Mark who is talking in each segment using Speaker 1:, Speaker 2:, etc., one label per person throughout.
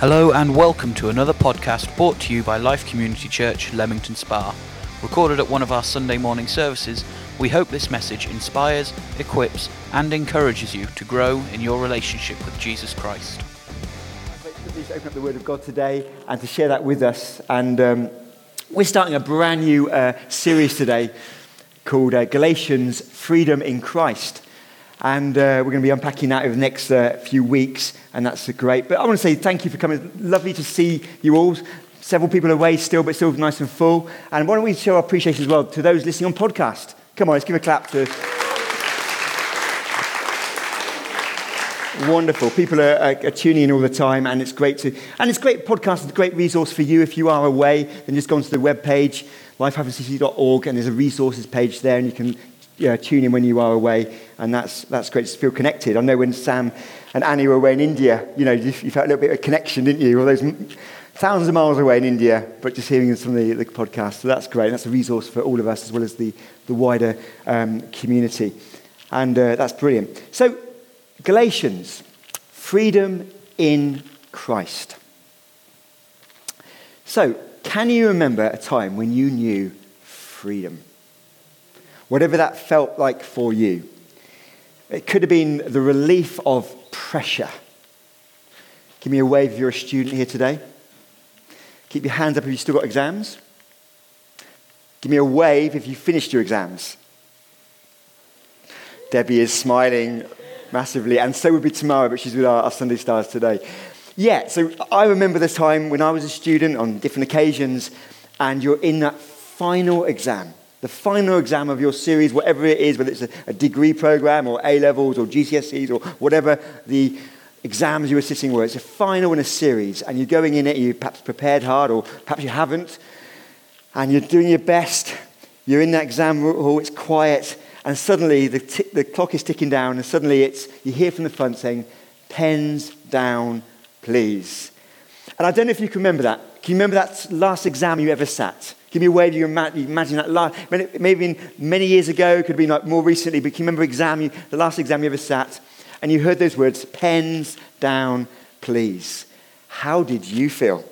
Speaker 1: Hello and welcome to another podcast brought to you by Life Community Church, Leamington Spa. Recorded at one of our Sunday morning services, we hope this message inspires, equips, and encourages you to grow in your relationship with Jesus Christ.
Speaker 2: Please open up the Word of God today and to share that with us. And um, we're starting a brand new uh, series today called uh, Galatians Freedom in Christ. And uh, we're going to be unpacking that over the next uh, few weeks, and that's great. But I want to say thank you for coming. Lovely to see you all. Several people away still, but still nice and full. And why don't we show our appreciation as well to those listening on podcast? Come on, let's give a clap to. Wonderful. People are, are, are, tuning in all the time, and it's great to. And it's great podcast. It's a great resource for you if you are away. Then just go onto the webpage, lifehappenscc.org, and there's a resources page there, and you can yeah, tune in when you are away, and that's, that's great to feel connected. I know when Sam and Annie were away in India, you know, you, you felt a little bit of connection, didn't you? All those thousands of miles away in India, but just hearing some of the, the podcasts. So that's great. That's a resource for all of us as well as the, the wider um, community. And uh, that's brilliant. So, Galatians, freedom in Christ. So, can you remember a time when you knew freedom? whatever that felt like for you. It could have been the relief of pressure. Give me a wave if you're a student here today. Keep your hands up if you've still got exams. Give me a wave if you finished your exams. Debbie is smiling massively, and so would be tomorrow, but she's with our, our Sunday Stars today. Yeah, so I remember the time when I was a student on different occasions, and you're in that final exam the final exam of your series, whatever it is, whether it's a, degree program or A levels or GCSEs or whatever the exams you were sitting were. It's a final in a series, and you're going in it, you perhaps prepared hard, or perhaps you haven't, and you're doing your best. You're in that exam hall, it's quiet, and suddenly the, t- the clock is ticking down, and suddenly it's, you hear from the front saying, Pens down, please. And I don't know if you can remember that. Can you remember that last exam you ever sat? Give me a wave you imagine that last, maybe many years ago, could been like more recently, but can you remember exam, you, the last exam you ever sat, and you heard those words, pens down, please. How did you feel?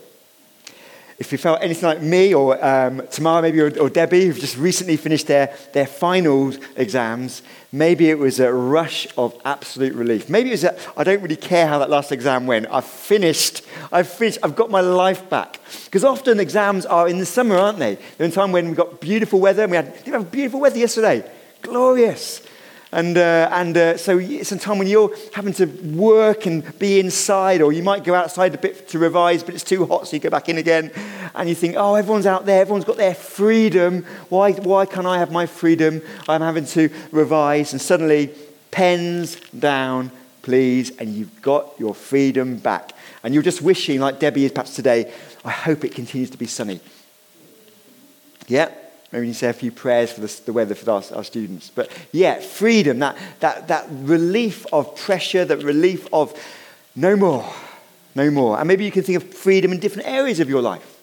Speaker 2: If you felt anything like me or um, Tamara, maybe, or, or, Debbie, who've just recently finished their, their final exams, maybe it was a rush of absolute relief. Maybe it was that I don't really care how that last exam went. I've finished. I've finished. I've got my life back. Because often exams are in the summer, aren't they? They're in time when we've got beautiful weather. And we had, did we have beautiful weather yesterday? Glorious. And, uh, and uh, so it's a time when you're having to work and be inside, or you might go outside a bit to revise, but it's too hot, so you go back in again. And you think, oh, everyone's out there, everyone's got their freedom. Why, why can't I have my freedom? I'm having to revise. And suddenly, pens down, please, and you've got your freedom back. And you're just wishing, like Debbie is perhaps today, I hope it continues to be sunny. Yeah? Maybe you say a few prayers for the, the weather for our, our, students. But yeah, freedom, that, that, that relief of pressure, that relief of no more, no more. And maybe you can think of freedom in different areas of your life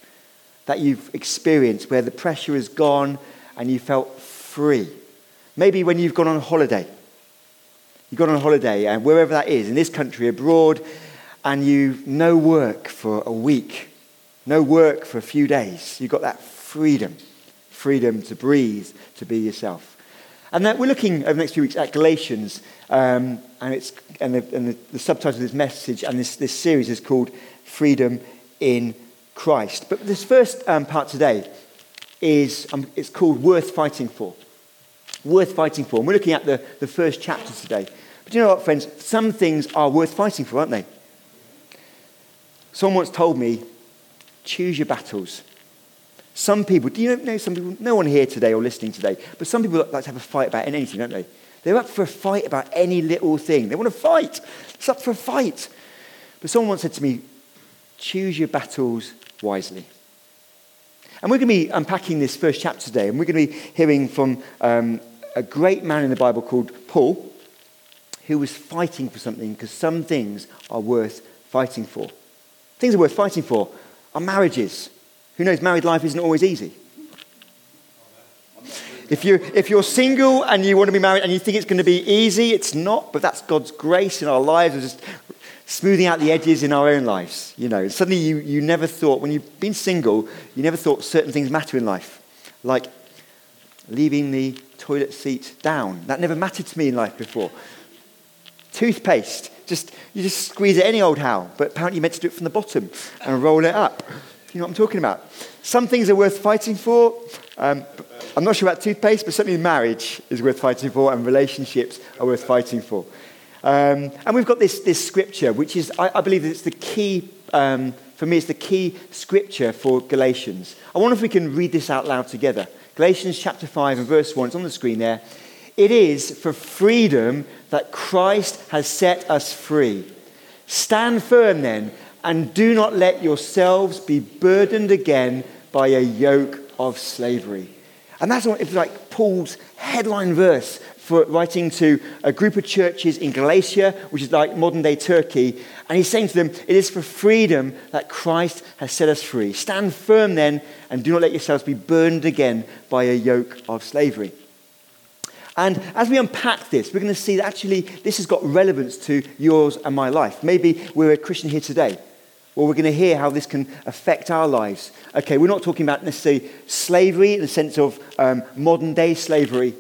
Speaker 2: that you've experienced where the pressure is gone and you felt free. Maybe when you've gone on holiday. You've gone on holiday, and wherever that is, in this country, abroad, and you no work for a week, no work for a few days. You've got that freedom freedom to breathe, to be yourself. And that we're looking over the next few weeks at Galatians, um, and, it's, and, the, and the, the, subtitle of this message and this, this series is called Freedom in Christ. But this first um, part today is um, it's called Worth Fighting For. Worth Fighting For. And we're looking at the, the first chapter today. But you know what, friends? Some things are worth fighting for, aren't they? Someone once told me, choose your battles. Some people, do you know some people, no one here today or listening today, but some people like to have a fight about anything, don't they? They're up for a fight about any little thing. They want to fight. It's up for a fight. But someone once said to me, choose your battles wisely. And we're going to be unpacking this first chapter today, and we're going to be hearing from um, a great man in the Bible called Paul, who was fighting for something because some things are worth fighting for. Things are worth fighting for are marriages, who knows, married life isn't always easy. If you're, if you're single and you want to be married and you think it's going to be easy, it's not, but that's God's grace in our lives. Just smoothing out the edges in our own lives. You know, suddenly you, you never thought, when you've been single, you never thought certain things matter in life. Like leaving the toilet seat down. That never mattered to me in life before. Toothpaste. Just, you just squeeze it any old how, but apparently you're meant to do it from the bottom and roll it up. You know what I'm talking about? Some things are worth fighting for. Um, I'm not sure about toothpaste, but certainly marriage is worth fighting for, and relationships are worth fighting for. Um, and we've got this, this scripture, which is, I, I believe, it's the key, um, for me, it's the key scripture for Galatians. I wonder if we can read this out loud together. Galatians chapter 5 and verse 1, it's on the screen there. It is for freedom that Christ has set us free. Stand firm then, and do not let yourselves be burdened again by a yoke of slavery. And that's what, like Paul's headline verse for writing to a group of churches in Galatia, which is like modern day Turkey. And he's saying to them, It is for freedom that Christ has set us free. Stand firm then, and do not let yourselves be burdened again by a yoke of slavery. And as we unpack this, we're going to see that actually this has got relevance to yours and my life. Maybe we're a Christian here today. Well, we're going to hear how this can affect our lives. Okay, we're not talking about necessarily slavery in the sense of um, modern day slavery,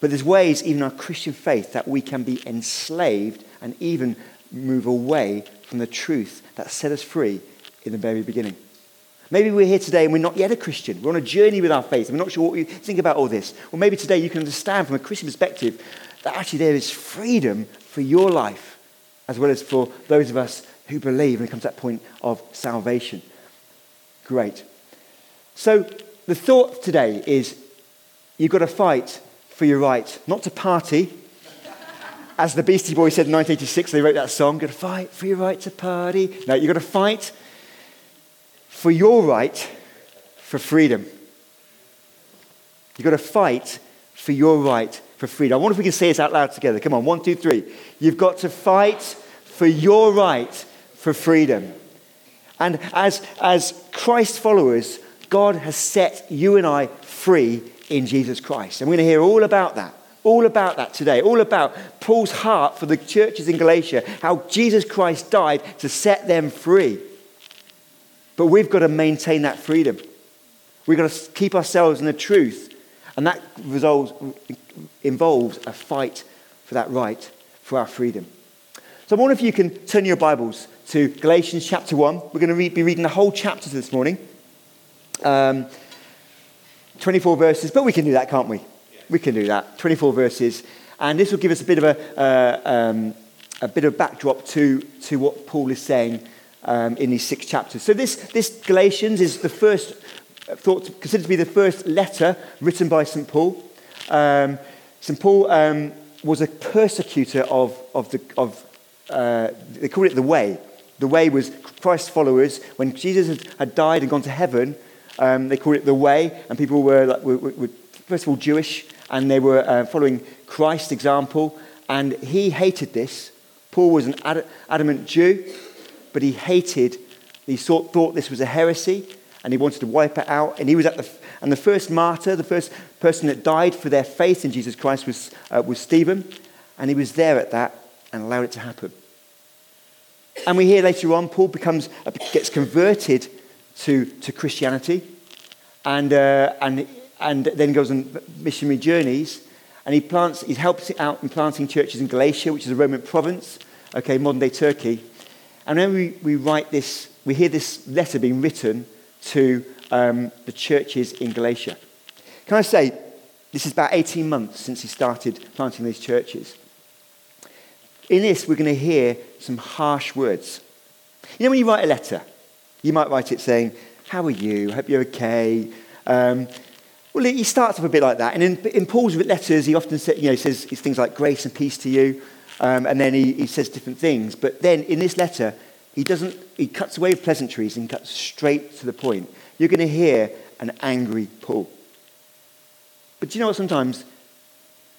Speaker 2: but there's ways, even our Christian faith, that we can be enslaved and even move away from the truth that set us free in the very beginning. Maybe we're here today and we're not yet a Christian. We're on a journey with our faith we're not sure what we think about all this. Or maybe today you can understand from a Christian perspective that actually there is freedom for your life as well as for those of us who believe when it comes to that point of salvation. Great. So the thought today is you've got to fight for your right, not to party. As the Beastie Boys said in 1986, they wrote that song, you've got to fight for your right to party. No, you've got to fight for your right for freedom. You've got to fight for your right for freedom. I wonder if we can say this out loud together. Come on, one, two, three. You've got to fight for your right for freedom. And as, as Christ followers, God has set you and I free in Jesus Christ. And we're going to hear all about that. All about that today. All about Paul's heart for the churches in Galatia, how Jesus Christ died to set them free. But we've got to maintain that freedom. We've got to keep ourselves in the truth. And that resolves, involves a fight for that right, for our freedom. So I wonder if you can turn your Bibles to Galatians chapter 1. We're going to read, be reading the whole chapter this morning. Um, 24 verses, but we can do that, can't we? We can do that. 24 verses. And this will give us a bit of a, uh, um, a bit of backdrop to, to what Paul is saying um, in these six chapters. So this, this Galatians is the first, thought to, considered to be the first letter written by St. Paul. Um, St. Paul um, was a persecutor of, of the, of, uh, they call it the way. The way was Christ's followers. When Jesus had, had died and gone to heaven, um, they called it the way, and people were, like, were, were first of all Jewish, and they were uh, following Christ's example, and he hated this. Paul was an ad- adamant Jew, but he hated, he thought, thought this was a heresy and he wanted to wipe it out. And he was at the, and the first martyr, the first person that died for their faith in Jesus Christ was, uh, was Stephen. And he was there at that and allowed it to happen. And we hear later on, Paul becomes, gets converted to, to Christianity and, uh, and, and then goes on missionary journeys. And he plants, he helps out in planting churches in Galatia, which is a Roman province, okay, modern day Turkey. And then we, we write this, we hear this letter being written to um, the churches in Galatia. Can I say, this is about 18 months since he started planting these churches. In this, we're going to hear some harsh words. You know, when you write a letter, you might write it saying, How are you? Hope you're okay. Um, well, he starts off a bit like that. And in, in Paul's letters, he often say, you know, says things like grace and peace to you. Um, and then he, he says different things. But then in this letter, he doesn't, he cuts away pleasantries and cuts straight to the point. You're going to hear an angry Paul. But do you know what? Sometimes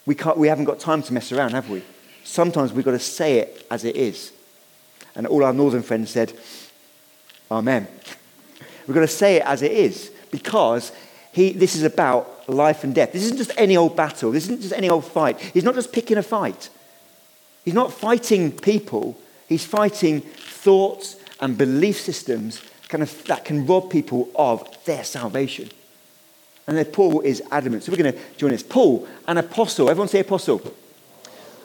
Speaker 2: we, can't, we haven't got time to mess around, have we? Sometimes we've got to say it as it is. And all our northern friends said, Amen. We've got to say it as it is because he, this is about life and death. This isn't just any old battle. This isn't just any old fight. He's not just picking a fight. He's not fighting people. He's fighting thoughts and belief systems kind of, that can rob people of their salvation. And then Paul is adamant. So we're going to join this. Paul, an apostle. Everyone say apostle.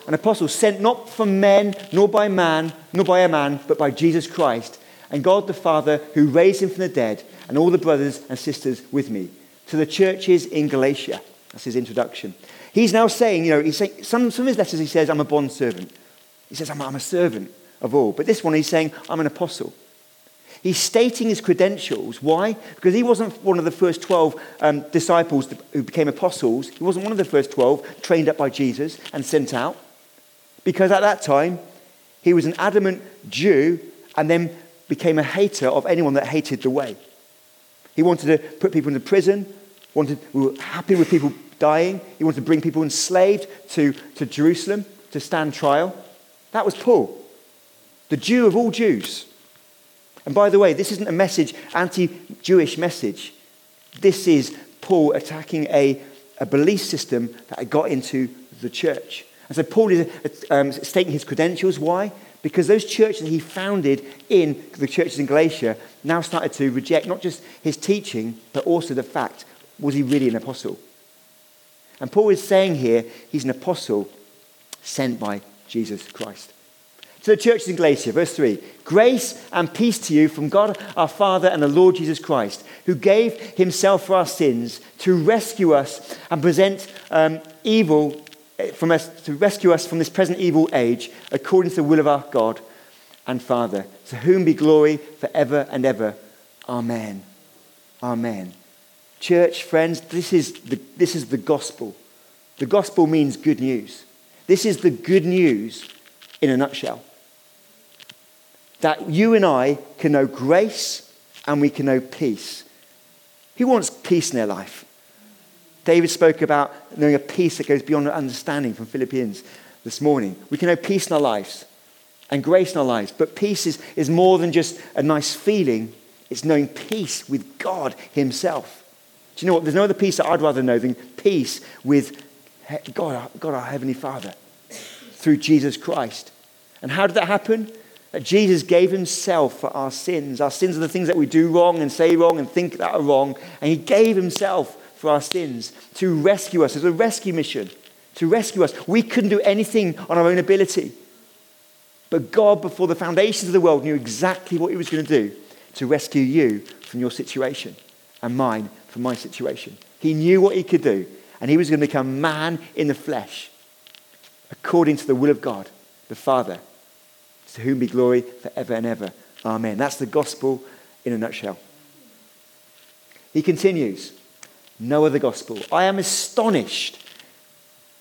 Speaker 2: An apostle sent not from men, nor by man, nor by a man, but by Jesus Christ and God the Father who raised him from the dead, and all the brothers and sisters with me. To the churches in Galatia. That's his introduction. He's now saying, you know, he's saying, some, some of his letters he says, I'm a bond servant. He says, I'm, I'm a servant of all. But this one he's saying, I'm an apostle. He's stating his credentials. Why? Because he wasn't one of the first 12 um, disciples who became apostles. He wasn't one of the first 12 trained up by Jesus and sent out. Because at that time, he was an adamant Jew and then became a hater of anyone that hated the way. He wanted to put people into prison, wanted, we were happy with people dying. He wanted to bring people enslaved to, to Jerusalem to stand trial. That was Paul, the Jew of all Jews. And by the way, this isn't a message, anti Jewish message. This is Paul attacking a, a belief system that had got into the church. And so Paul is um, stating his credentials. Why? Because those churches that he founded in the churches in Galatia now started to reject not just his teaching, but also the fact was he really an apostle? And Paul is saying here he's an apostle sent by Jesus Christ. To the churches in Galatia, verse 3 Grace and peace to you from God our Father and the Lord Jesus Christ, who gave himself for our sins to rescue us and present um, evil Eh, from us, to rescue us from this present evil age, according to the will of our God and Father, to whom be glory forever and ever. Amen. Amen. Church, friends, this is, the, this is the gospel. The gospel means good news. This is the good news in a nutshell. That you and I can know grace and we can know peace. Who wants peace in their life? David spoke about knowing a peace that goes beyond understanding from Philippians this morning. We can know peace in our lives and grace in our lives, but peace is, is more than just a nice feeling, it's knowing peace with God Himself. Do you know what? There's no other peace that I'd rather know than peace with God, God our Heavenly Father through Jesus Christ. And how did that happen? That Jesus gave himself for our sins. Our sins are the things that we do wrong and say wrong and think that are wrong. And he gave himself for our sins to rescue us. It's a rescue mission to rescue us. We couldn't do anything on our own ability. But God, before the foundations of the world, knew exactly what he was going to do to rescue you from your situation and mine from my situation. He knew what he could do, and he was going to become man in the flesh, according to the will of God, the Father, to whom be glory forever and ever. Amen. That's the gospel in a nutshell. He continues, no other gospel. I am astonished.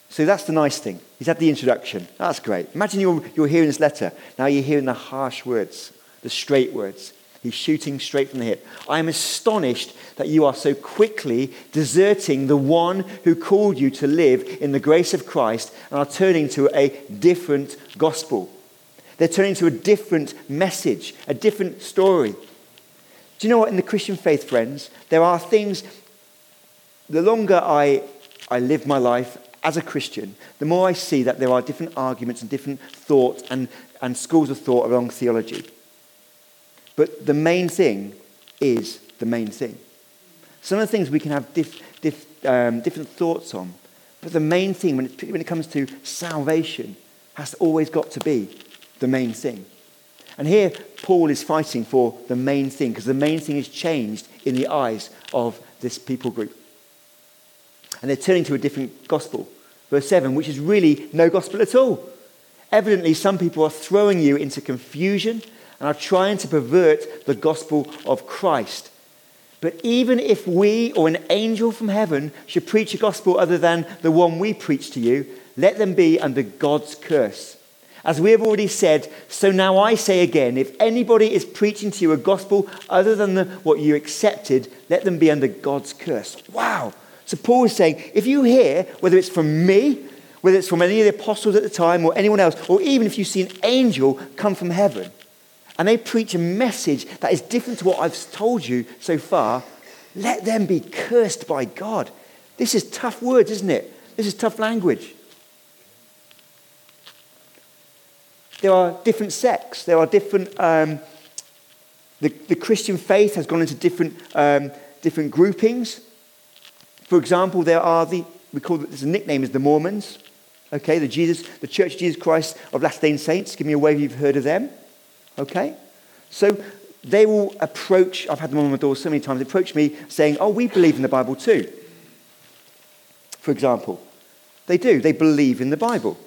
Speaker 2: So that's the nice thing. He's had the introduction. That's great. Imagine you're, you're hearing this letter. Now you're hearing the harsh words, the straight words. He's shooting straight from the hip. I am astonished that you are so quickly deserting the one who called you to live in the grace of Christ and are turning to a different gospel. They're turning to a different message, a different story. Do you know what? In the Christian faith, friends, there are things, the longer I, I live my life as a Christian, the more I see that there are different arguments and different thoughts and, and schools of thought along theology. But the main thing is the main thing. Some of the things we can have diff, diff, um, different thoughts on, but the main thing when it, when it comes to salvation has always got to be the main thing. And here, Paul is fighting for the main thing because the main thing is changed in the eyes of this people group. And they're turning to a different gospel. Verse 7, which is really no gospel at all. Evidently, some people are throwing you into confusion and are trying to pervert the gospel of Christ. But even if we or an angel from heaven should preach a gospel other than the one we preach to you, let them be under God's curse. As we have already said, so now I say again if anybody is preaching to you a gospel other than the, what you accepted, let them be under God's curse. Wow. So Paul is saying if you hear, whether it's from me, whether it's from any of the apostles at the time or anyone else, or even if you see an angel come from heaven, and they preach a message that is different to what I've told you so far, let them be cursed by God. This is tough words, isn't it? This is tough language. there are different sects, there are different. Um, the, the Christian faith has gone into different, um, different groupings. For example, there are the, we call a nickname is the Mormons. Okay, the Jesus, the Church of Jesus Christ of Latter-day Saints. Give me a wave if you've heard of them. Okay, so they will approach. I've had them on my door so many times. Approach me saying, "Oh, we believe in the Bible too." For example, they do. They believe in the Bible,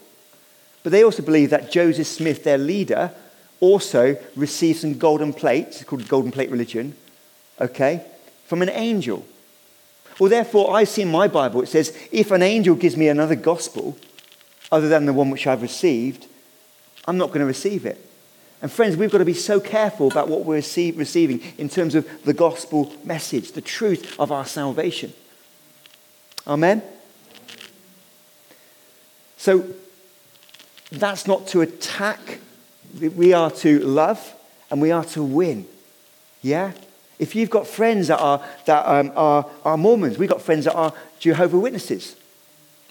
Speaker 2: but they also believe that Joseph Smith, their leader, also received some golden plates. It's called golden plate religion. Okay, from an angel. Well, therefore, I see in my Bible it says, if an angel gives me another gospel, other than the one which I've received, I'm not going to receive it. And friends, we've got to be so careful about what we're receive, receiving in terms of the gospel message, the truth of our salvation. Amen? So, that's not to attack. We are to love and we are to win. Yeah? If you've got friends that are, that, um, are, are Mormons, we've got friends that are Jehovah Witnesses.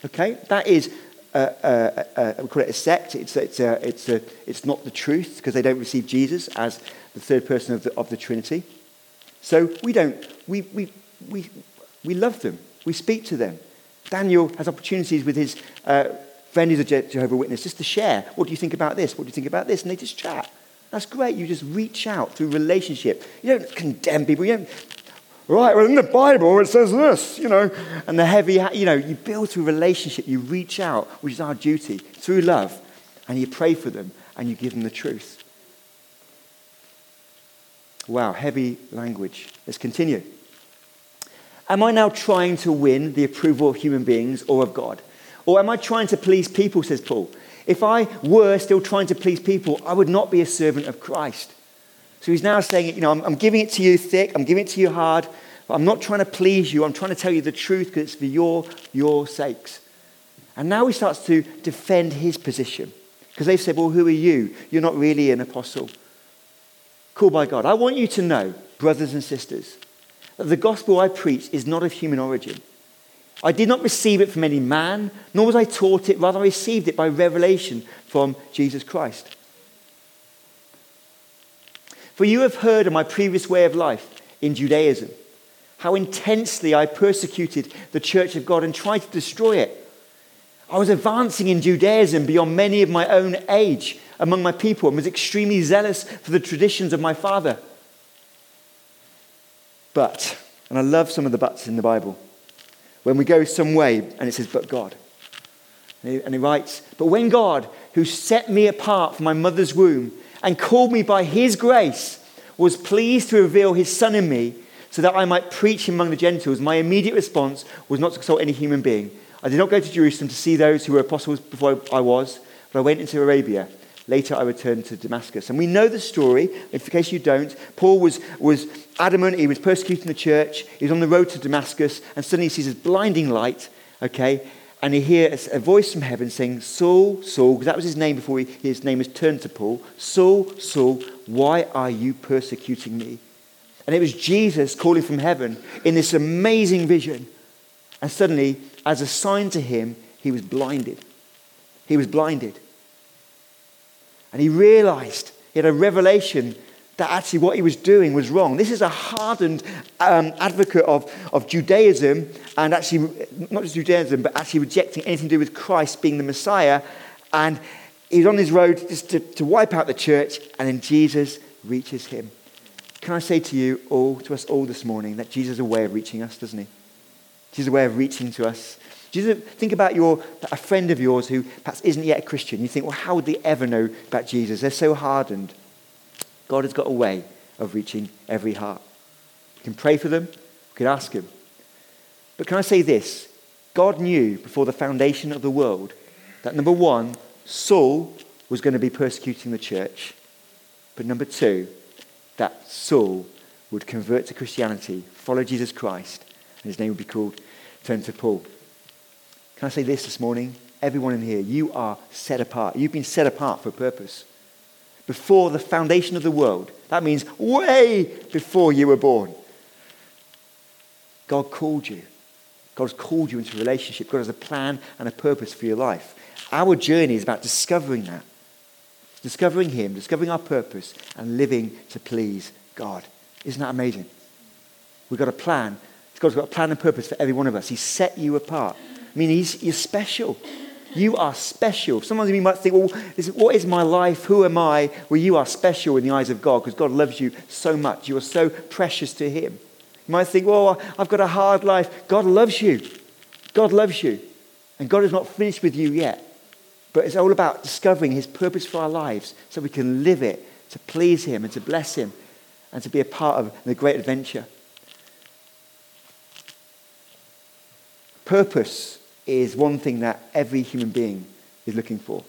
Speaker 2: Okay? That is we call it a sect. It's, it's, it's, it's not the truth because they don't receive Jesus as the third person of the, of the Trinity. So we don't, we, we, we, we love them. We speak to them. Daniel has opportunities with his uh, friend who's a Jehovah Witness just to share. What do you think about this? What do you think about this? And they just chat. That's great. You just reach out through relationship. You don't condemn people. You don't right, well, in the Bible it says this, you know, and the heavy, you know, you build through relationship, you reach out, which is our duty, through love, and you pray for them and you give them the truth. Wow, heavy language. Let's continue. Am I now trying to win the approval of human beings or of God? Or am I trying to please people, says Paul? If I were still trying to please people, I would not be a servant of Christ. So he's now saying, you know, I'm, I'm giving it to you thick, I'm giving it to you hard, but I'm not trying to please you. I'm trying to tell you the truth because it's for your, your sakes. And now he starts to defend his position because they've said, well, who are you? You're not really an apostle. Called by God. I want you to know, brothers and sisters, that the gospel I preach is not of human origin. I did not receive it from any man, nor was I taught it. Rather, I received it by revelation from Jesus Christ. For you have heard of my previous way of life in Judaism, how intensely I persecuted the church of God and tried to destroy it. I was advancing in Judaism beyond many of my own age among my people and was extremely zealous for the traditions of my father. But, and I love some of the buts in the Bible, when we go some way and it says, but God. And he, and he writes, But when God, who set me apart from my mother's womb, and called me by his grace, was pleased to reveal his son in me so that I might preach among the Gentiles, my immediate response was not to consult any human being. I did not go to Jerusalem to see those who were apostles before I was, but I went into Arabia. Later, I returned to Damascus. And we know the story. In case you don't, Paul was, was adamant. He was persecuting the church. He was on the road to Damascus, and suddenly he sees this blinding light, okay? and he hears a voice from heaven saying, Saul, Saul, because that was his name before he, his name was turned to Paul, Saul, Saul, why are you persecuting me? And it was Jesus calling from heaven in this amazing vision. And suddenly, as a sign to him, he was blinded. He was blinded. And he realized, he had a revelation that actually what he was doing was wrong. This is a hardened um, advocate of, of Judaism and actually, not just Judaism, but actually rejecting anything to do with Christ being the Messiah. And he's on his road just to, to wipe out the church, and then Jesus reaches him. Can I say to you all, to us all this morning, that Jesus is a way of reaching us, doesn't he? Jesus is a way of reaching to us. Jesus, think about your, a friend of yours who perhaps isn't yet a Christian. You think, well, how would they ever know about Jesus? They're so hardened. God has got a way of reaching every heart. You can pray for them, you can ask Him. But can I say this? God knew before the foundation of the world that number one, Saul was going to be persecuting the church. But number two, that Saul would convert to Christianity, follow Jesus Christ, and his name would be called, Turn to Paul. Can I say this this morning? Everyone in here, you are set apart. You've been set apart for a purpose before the foundation of the world. That means way before you were born. God called you. God has called you into a relationship. God has a plan and a purpose for your life. Our journey is about discovering that. Discovering Him, discovering our purpose, and living to please God. Isn't that amazing? We've got a plan. God's got a plan and purpose for every one of us. He's set you apart. I mean, he's, you're special. You are special. Some of you might think, well, what is my life? Who am I? Well, you are special in the eyes of God because God loves you so much. You are so precious to Him. You might think, well, I've got a hard life. God loves you. God loves you. And God is not finished with you yet. But it's all about discovering His purpose for our lives so we can live it to please Him and to bless Him and to be a part of the great adventure. Purpose is one thing that every human being is looking for.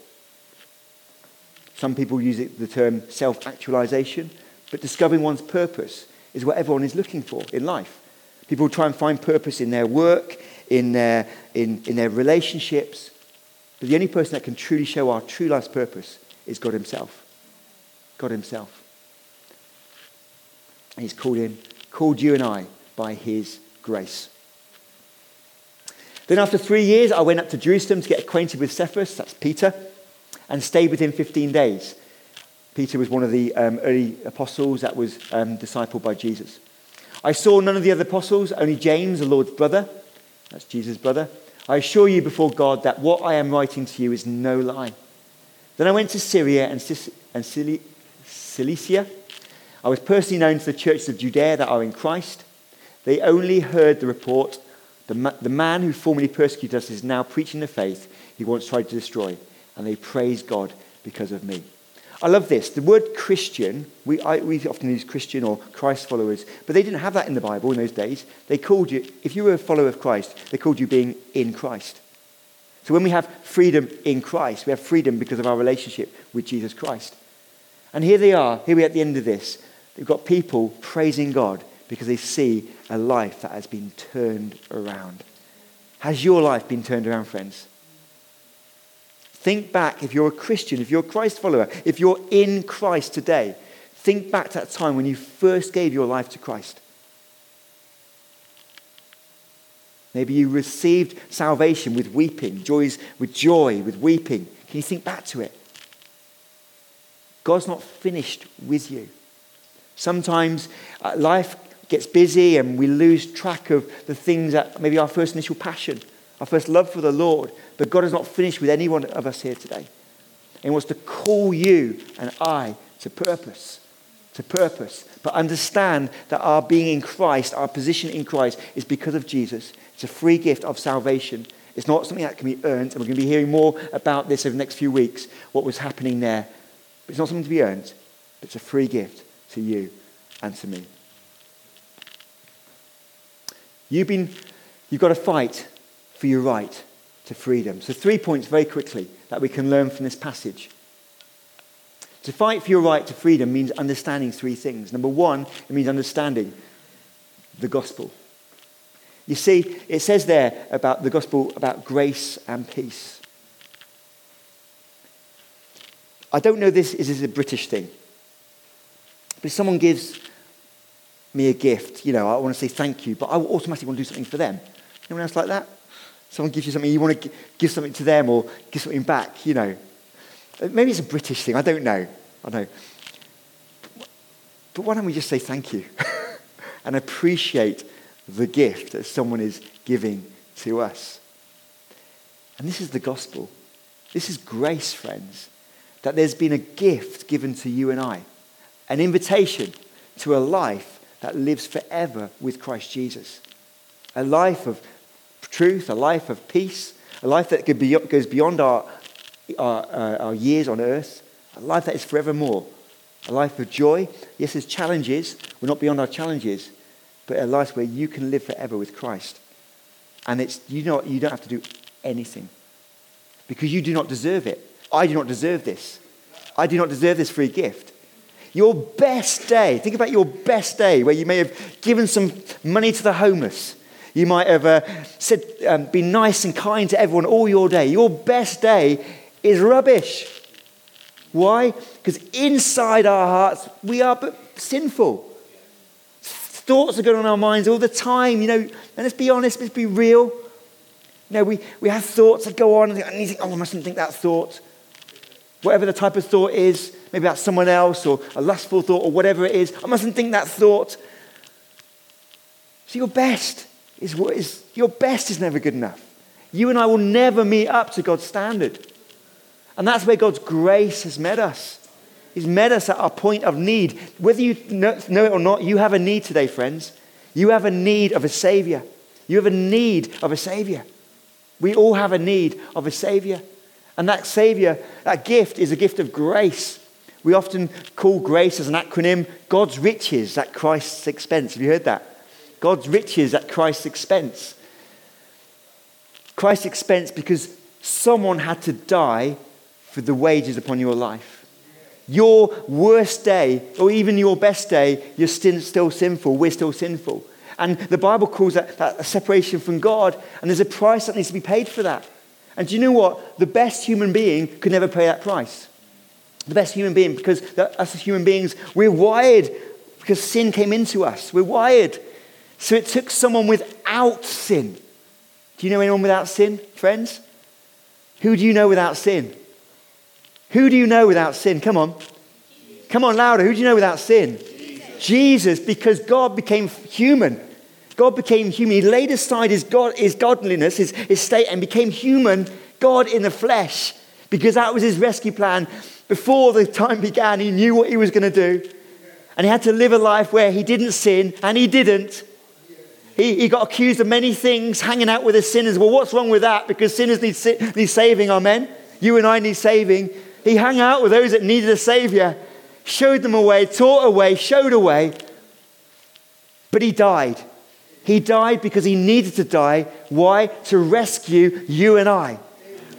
Speaker 2: Some people use it, the term self actualization, but discovering one's purpose is what everyone is looking for in life. People try and find purpose in their work, in their, in, in their relationships, but the only person that can truly show our true life's purpose is God Himself. God Himself. He's called in, called you and I by His grace. Then, after three years, I went up to Jerusalem to get acquainted with Cephas, that's Peter, and stayed with him 15 days. Peter was one of the um, early apostles that was um, discipled by Jesus. I saw none of the other apostles, only James, the Lord's brother. That's Jesus' brother. I assure you before God that what I am writing to you is no lie. Then I went to Syria and, and Cilicia. I was personally known to the churches of Judea that are in Christ. They only heard the report the, ma- the man who formerly persecuted us is now preaching the faith he once tried to destroy, and they praise God because of me. I love this. The word Christian, we, I, we often use Christian or Christ followers, but they didn't have that in the Bible in those days. They called you, if you were a follower of Christ, they called you being in Christ. So when we have freedom in Christ, we have freedom because of our relationship with Jesus Christ. And here they are, here we are at the end of this. They've got people praising God because they see a life that has been turned around. Has your life been turned around, friends? Think back if you're a Christian, if you're a Christ follower, if you're in Christ today, think back to that time when you first gave your life to Christ. Maybe you received salvation with weeping, joys with joy, with weeping. Can you think back to it? God's not finished with you. Sometimes uh, life gets busy and we lose track of the things that maybe our first initial passion, our first love for the Lord. But God is not finished with any one of us here today. He wants to call you and I to purpose. To purpose. But understand that our being in Christ, our position in Christ, is because of Jesus. It's a free gift of salvation. It's not something that can be earned. And we're going to be hearing more about this over the next few weeks, what was happening there. But it's not something to be earned. It's a free gift to you and to me. You've, been, you've got to fight for your right to freedom. So, three points very quickly that we can learn from this passage. To fight for your right to freedom means understanding three things. Number one, it means understanding the gospel. You see, it says there about the gospel about grace and peace. I don't know this is a British thing, but if someone gives me a gift, you know, I want to say thank you, but I automatically want to do something for them. Anyone else like that? Someone gives you something, you want to give something to them or give something back, you know. Uh, maybe it's a British thing, I don't know. I know. But why don't we just say thank you and appreciate the gift that someone is giving to us? And this is the gospel. This is grace, friends, that there's been a gift given to you and I, an invitation to a life that lives forever with Christ Jesus. A life of truth, a life of peace, a life that goes beyond our, our, uh, our years on earth, a life that is forevermore, a life of joy. Yes, there's challenges. We're not beyond our challenges, but a life where you can live forever with Christ. And it's, you, know, you don't have to do anything because you do not deserve it. I do not deserve this. I do not deserve this free gift. Your best day, think about your best day where you may have given some money to the homeless. You might have uh, said, um, been nice and kind to everyone all your day. Your best day is rubbish. Why? Because inside our hearts, we are sinful. Thoughts are going on our minds all the time, you know, and let's be honest, let's be real. You know, we, we have thoughts that go on, and you think, oh, I mustn't think that thought. Whatever the type of thought is, maybe that's someone else or a lustful thought or whatever it is, I mustn't think that thought. So your best is what is your best is never good enough. You and I will never meet up to God's standard. And that's where God's grace has met us. He's met us at our point of need. Whether you know it or not, you have a need today, friends. You have a need of a Savior. You have a need of a Savior. We all have a need of a Savior. And that Savior, that gift, is a gift of grace. We often call grace as an acronym God's riches at Christ's expense. Have you heard that? God's riches at Christ's expense. Christ's expense because someone had to die for the wages upon your life. Your worst day, or even your best day, you're still, sinful. We're still sinful. And the Bible calls that, that a separation from God, and there's a price that needs to be paid for that. And do you know what? The best human being could never pay that price. The best human being, because us as human beings, we're wired because sin came into us. We're wired. So it took someone without sin. Do you know anyone without sin, friends? Who do you know without sin? Who do you know without sin? Come on. Come on, louder. Who do you know without sin? Jesus, Jesus because God became human. God became human. He laid aside his, God, his godliness, his, his state, and became human, God in the flesh, because that was his rescue plan. Before the time began, he knew what he was going to do. And he had to live a life where he didn't sin, and he didn't. He, he got accused of many things, hanging out with the sinners. Well, what's wrong with that? Because sinners need, need saving, amen? You and I need saving. He hung out with those that needed a savior, showed them a way, taught a way, showed a way. But he died. He died because he needed to die. Why? To rescue you and I.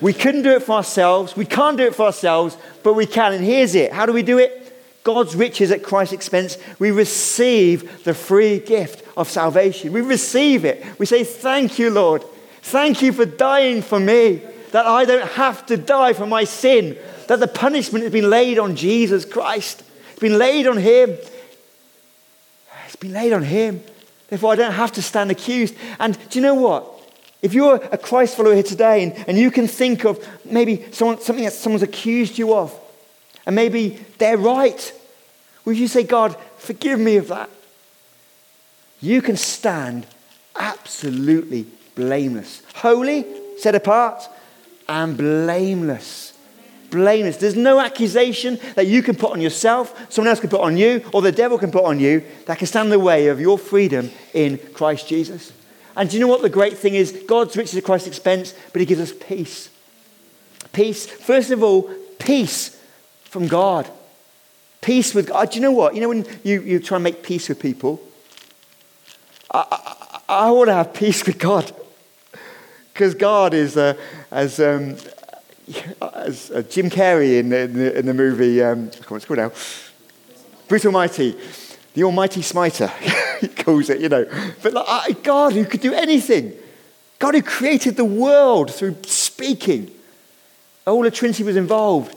Speaker 2: We couldn't do it for ourselves. We can't do it for ourselves, but we can. And here's it. How do we do it? God's riches at Christ's expense. We receive the free gift of salvation. We receive it. We say, Thank you, Lord. Thank you for dying for me, that I don't have to die for my sin, that the punishment has been laid on Jesus Christ. It's been laid on him. It's been laid on him. Therefore, I don't have to stand accused. And do you know what? If you're a Christ follower here today and, and you can think of maybe someone, something that someone's accused you of, and maybe they're right, will you say, God, forgive me of that? You can stand absolutely blameless, holy, set apart, and blameless blameless. There's no accusation that you can put on yourself, someone else can put on you, or the devil can put on you that can stand in the way of your freedom in Christ Jesus. And do you know what the great thing is? God's riches at Christ's expense, but He gives us peace. Peace. First of all, peace from God. Peace with God. Do you know what? You know when you, you try and make peace with people? I, I, I want to have peace with God. Because God is, uh, as um, as uh, Jim Carrey in, in, the, in the movie, um, I can't called now, Bruce Almighty, the Almighty Smiter, he calls it, you know. But like, God who could do anything, God who created the world through speaking. All the Trinity was involved.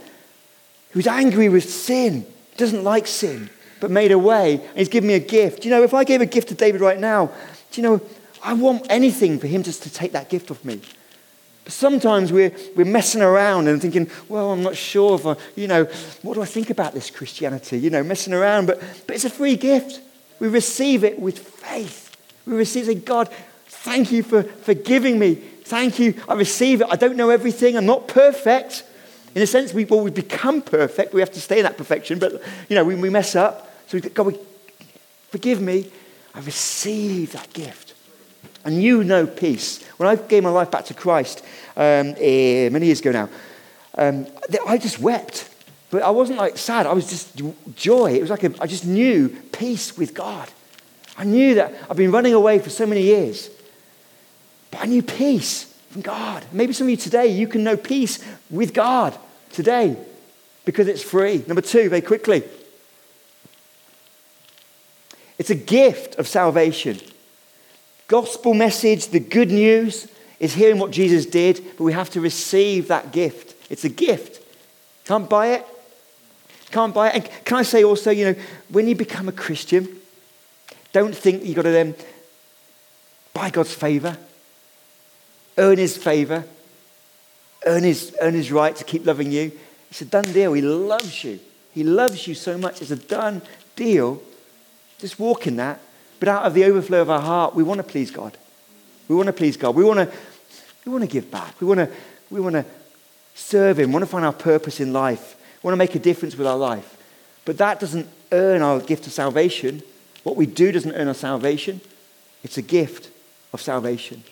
Speaker 2: He was angry with sin, he doesn't like sin, but made a way, and he's given me a gift. You know, if I gave a gift to David right now, do you know, I want anything for him just to take that gift off me. But sometimes we're, we're messing around and thinking, well, I'm not sure if I, you know, what do I think about this Christianity? You know, messing around, but, but it's a free gift. We receive it with faith. We receive it, God, thank you for forgiving me. Thank you. I receive it. I don't know everything. I'm not perfect. In a sense, we, well, we become perfect. We have to stay in that perfection, but, you know, we, we mess up. So, God, we, forgive me. I receive that gift. And you know peace. When I gave my life back to Christ um, eh, many years ago now, um, I just wept. But I wasn't like sad, I was just joy. It was like a, I just knew peace with God. I knew that I've been running away for so many years. But I knew peace from God. Maybe some of you today, you can know peace with God today because it's free. Number two, very quickly, it's a gift of salvation gospel message, the good news, is hearing what Jesus did, but we have to receive that gift. It's a gift. Can't buy it. Can't buy it. And can I say also, you know, when you become a Christian, don't think you've got to then buy God's favor, earn his favor, earn his, earn his right to keep loving you. It's a done deal. He loves you. He loves you so much. It's a done deal. Just walk in that. But out of the overflow of our heart, we want to please God. We want to please God. We want to, we want to give back. We want to, we want to serve Him. We want to find our purpose in life. We want to make a difference with our life. But that doesn't earn our gift of salvation. What we do doesn't earn our salvation. It's a gift of salvation,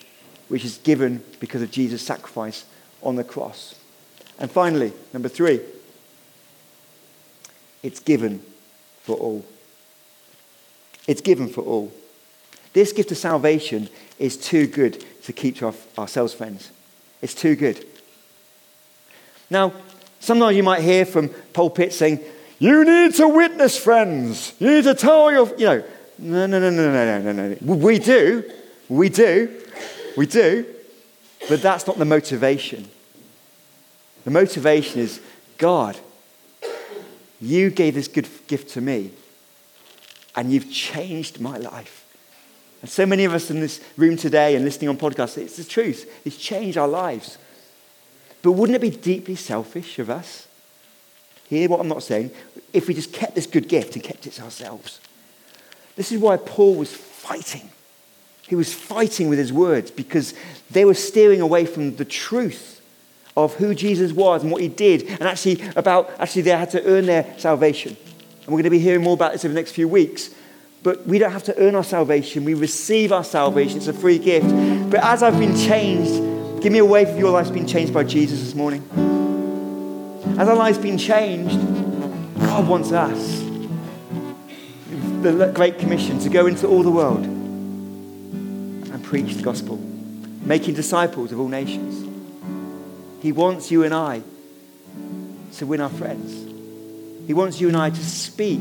Speaker 2: which is given because of Jesus' sacrifice on the cross. And finally, number three, it's given for all. It's given for all. This gift of salvation is too good to keep to our, ourselves, friends. It's too good. Now, sometimes you might hear from pulpits saying, You need to witness, friends. You need to tell your, you know, no, no, no, no, no, no, no, no. We do. We do. We do. But that's not the motivation. The motivation is God, you gave this good gift to me, and you've changed my life. And so many of us in this room today and listening on podcasts, it's the truth. It's changed our lives. But wouldn't it be deeply selfish of us? Hear what I'm not saying. If we just kept this good gift and kept it to ourselves. This is why Paul was fighting. He was fighting with his words because they were steering away from the truth of who Jesus was and what he did, and actually about actually they had to earn their salvation. And we're going to be hearing more about this over the next few weeks. But we don't have to earn our salvation. We receive our salvation. It's a free gift. But as I've been changed, give me a wave if your life's been changed by Jesus this morning. As our life's been changed, God wants us, the Great Commission, to go into all the world and preach the gospel, making disciples of all nations. He wants you and I to win our friends. He wants you and I to speak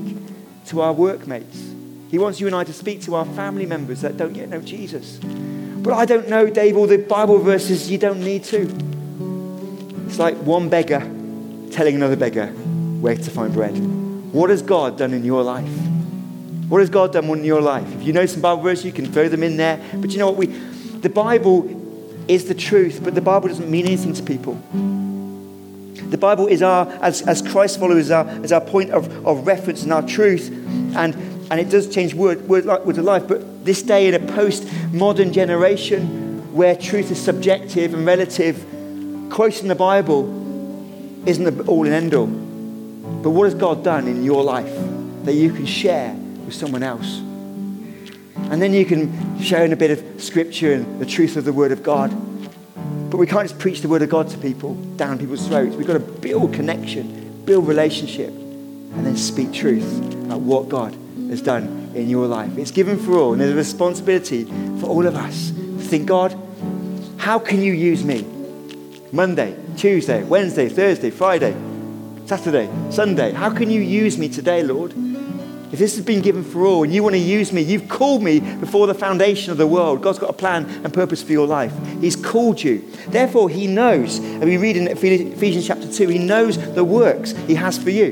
Speaker 2: to our workmates. He wants you and I to speak to our family members that don't yet know Jesus. But I don't know, Dave, all the Bible verses, you don't need to. It's like one beggar telling another beggar where to find bread. What has God done in your life? What has God done in your life? If you know some Bible verses, you can throw them in there. But you know what? We, the Bible is the truth, but the Bible doesn't mean anything to people. The Bible is our, as, as Christ followers, our, is our point of, of reference and our truth. And, and it does change word, word, word of life. But this day, in a post modern generation where truth is subjective and relative, quoting the Bible isn't the all and end all. But what has God done in your life that you can share with someone else? And then you can share in a bit of scripture and the truth of the Word of God. But we can't just preach the Word of God to people down people's throats. We've got to build connection, build relationship, and then speak truth about what God has done in your life. It's given for all, and there's a responsibility for all of us think, God, how can you use me? Monday, Tuesday, Wednesday, Thursday, Friday, Saturday, Sunday. How can you use me today, Lord? If this has been given for all and you want to use me, you've called me before the foundation of the world. God's got a plan and purpose for your life. He's called you. Therefore, He knows, and we read in Ephesians chapter 2, He knows the works He has for you,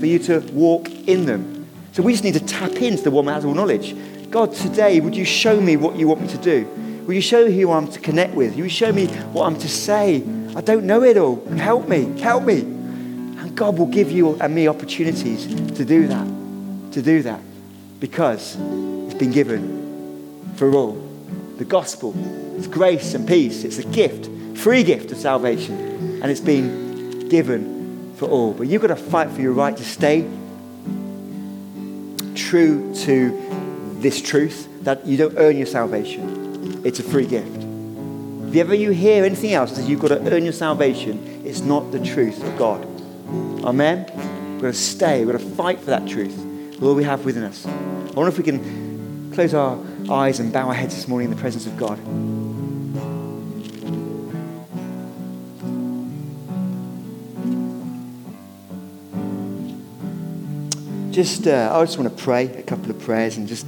Speaker 2: for you to walk in them. So we just need to tap into the one that has all knowledge. God, today, would you show me what you want me to do? Will you show me who I'm to connect with? Will you show me what I'm to say? I don't know it all. Help me, help me. And God will give you and me opportunities to do that to do that because it's been given for all. The gospel is grace and peace. It's a gift, free gift of salvation, and it's been given for all. But you've got to fight for your right to stay true to this truth that you don't earn your salvation. It's a free gift. If ever you hear anything else that you've got to earn your salvation, it's not the truth of God. Amen? We've got to stay. We've got to fight for that truth. Lord, we have within us. I wonder if we can close our eyes and bow our heads this morning in the presence of God. Just, uh, I just want to pray a couple of prayers and just.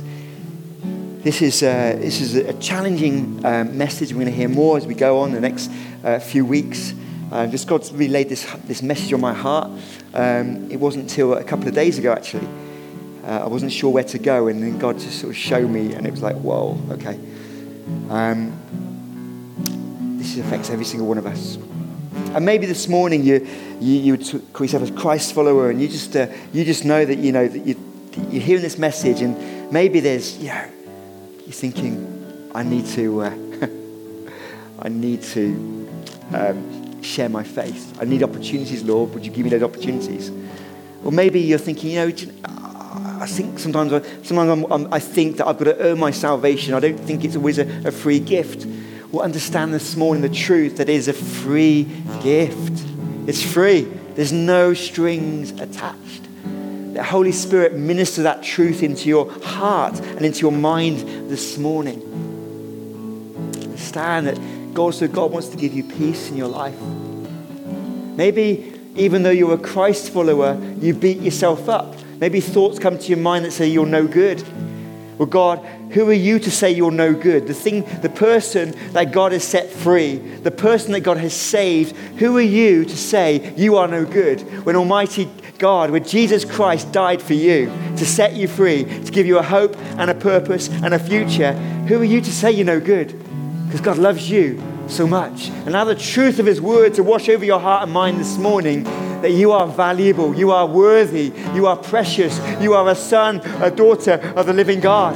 Speaker 2: This is, uh, this is a challenging um, message. We're going to hear more as we go on the next uh, few weeks. Uh, just God's really laid this, this message on my heart. Um, it wasn't until a couple of days ago, actually, uh, I wasn't sure where to go, and then God just sort of showed me, and it was like, whoa, okay. Um, this affects every single one of us. And maybe this morning you, you, you would call yourself a Christ follower and you just, uh, you just know that, you know, that you, you're hearing this message and maybe there's, you know, you're thinking, I need to, uh, I need to um, share my faith. I need opportunities, Lord. Would you give me those opportunities? Or maybe you're thinking, you know, I think sometimes, I, sometimes I'm, I'm, i think that I've got to earn my salvation. I don't think it's always a, a free gift. Well, understand this morning the truth that is a free gift. It's free. There's no strings attached. The Holy Spirit minister that truth into your heart and into your mind this morning. Understand that God, so God wants to give you peace in your life. Maybe even though you're a Christ follower, you beat yourself up. Maybe thoughts come to your mind that say you're no good. Well, God, who are you to say you're no good? The thing, the person that God has set free, the person that God has saved, who are you to say you are no good when Almighty God, when Jesus Christ died for you to set you free, to give you a hope and a purpose and a future? Who are you to say you're no good? Because God loves you so much. And now the truth of His word to wash over your heart and mind this morning that you are valuable, you are worthy, you are precious, you are a son, a daughter of the living God.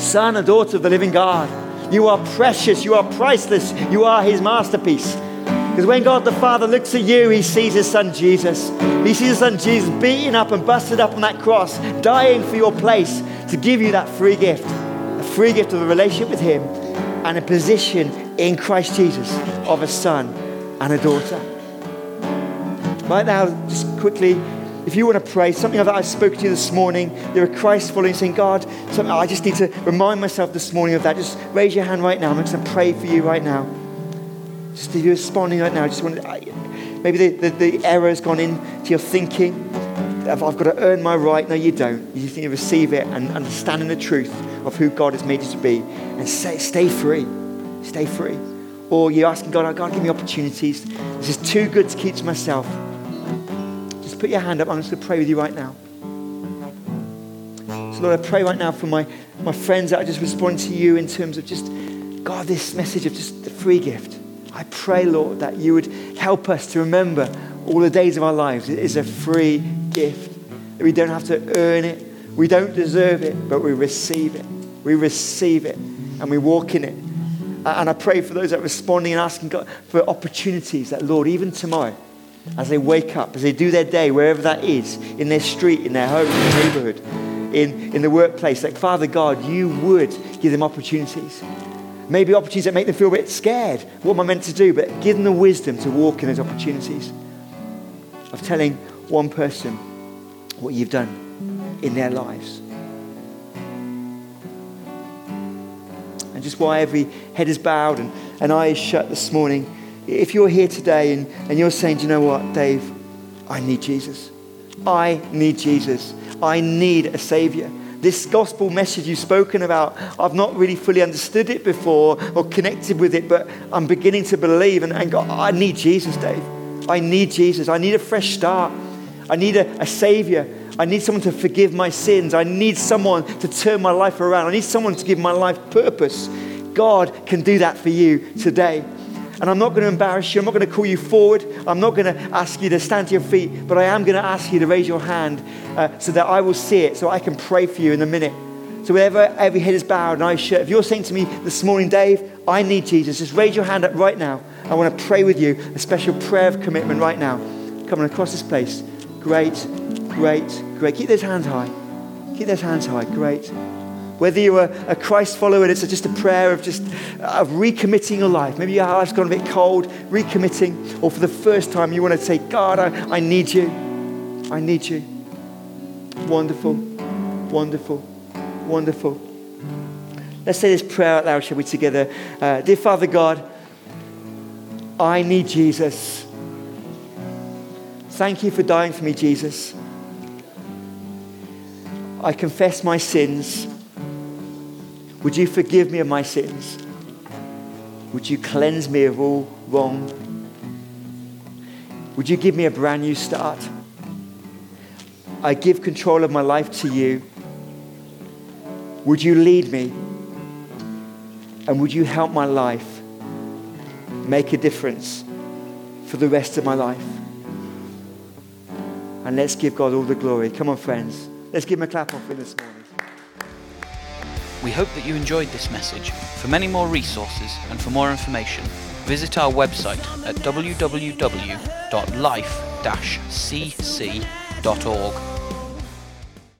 Speaker 2: Son, a daughter of the living God. You are precious, you are priceless, you are His masterpiece. Because when God the Father looks at you, He sees His Son Jesus. He sees His Son Jesus beaten up and busted up on that cross, dying for your place to give you that free gift a free gift of a relationship with Him and a position in Christ Jesus of a son and a daughter. Right now, just quickly, if you want to pray, something that I spoke to you this morning, you're a Christ following, saying, God, something, I just need to remind myself this morning of that. Just raise your hand right now. I'm just going to pray for you right now. Just if you're responding right now, just want to, maybe the, the, the error has gone into your thinking. I've got to earn my right. No, you don't. You just need to receive it and understanding the truth of who God has made you to be and say, stay free. Stay free. Or you're asking God, oh, God, give me opportunities. This is too good to keep to myself Just put your hand up. I'm just going to pray with you right now. So, Lord, I pray right now for my, my friends that are just responding to you in terms of just, God, this message of just the free gift. I pray, Lord, that you would help us to remember all the days of our lives. It is a free gift. We don't have to earn it. We don't deserve it, but we receive it. We receive it and we walk in it. And I pray for those that are responding and asking God for opportunities that, Lord, even tomorrow, as they wake up, as they do their day, wherever that is, in their street, in their home, in their neighborhood, in, in the workplace, that Father God, you would give them opportunities. Maybe opportunities that make them feel a bit scared. What am I meant to do? But give them the wisdom to walk in those opportunities of telling one person what you've done in their lives. And just while every head is bowed and, and eye is shut this morning, if you're here today and, and you're saying, Do you know what, Dave? I need Jesus. I need Jesus. I need a Savior. This gospel message you've spoken about, I've not really fully understood it before or connected with it, but I'm beginning to believe. And, and God, I need Jesus, Dave. I need Jesus. I need a fresh start. I need a, a Savior. I need someone to forgive my sins. I need someone to turn my life around. I need someone to give my life purpose. God can do that for you today. And I'm not going to embarrass you. I'm not going to call you forward. I'm not going to ask you to stand to your feet, but I am going to ask you to raise your hand uh, so that I will see it, so I can pray for you in a minute. So, wherever every head is bowed and eyes shut, if you're saying to me this morning, Dave, I need Jesus, just raise your hand up right now. I want to pray with you a special prayer of commitment right now. Coming across this place. Great, great, great. Keep those hands high. Keep those hands high. Great. Whether you're a, Christ follower and it's just a prayer of just of recommitting your life. Maybe your life's gone a bit cold, recommitting. Or for the first time, you want to say, God, I, I need you. I need you. Wonderful, wonderful, wonderful. Let's say this prayer out loud, shall we, together? Uh, Dear Father God, I need Jesus. Thank you for dying for me, Jesus. I confess my sins. Would you forgive me of my sins? Would you cleanse me of all wrong? Would you give me a brand new start? I give control of my life to you. Would you lead me? And would you help my life make a difference for the rest of my life. And let's give God all the glory. Come on, friends. Let's give him a clap off this morning.
Speaker 1: We hope that you enjoyed this message. For many more resources and for more information, visit our website at www.life-cc.org.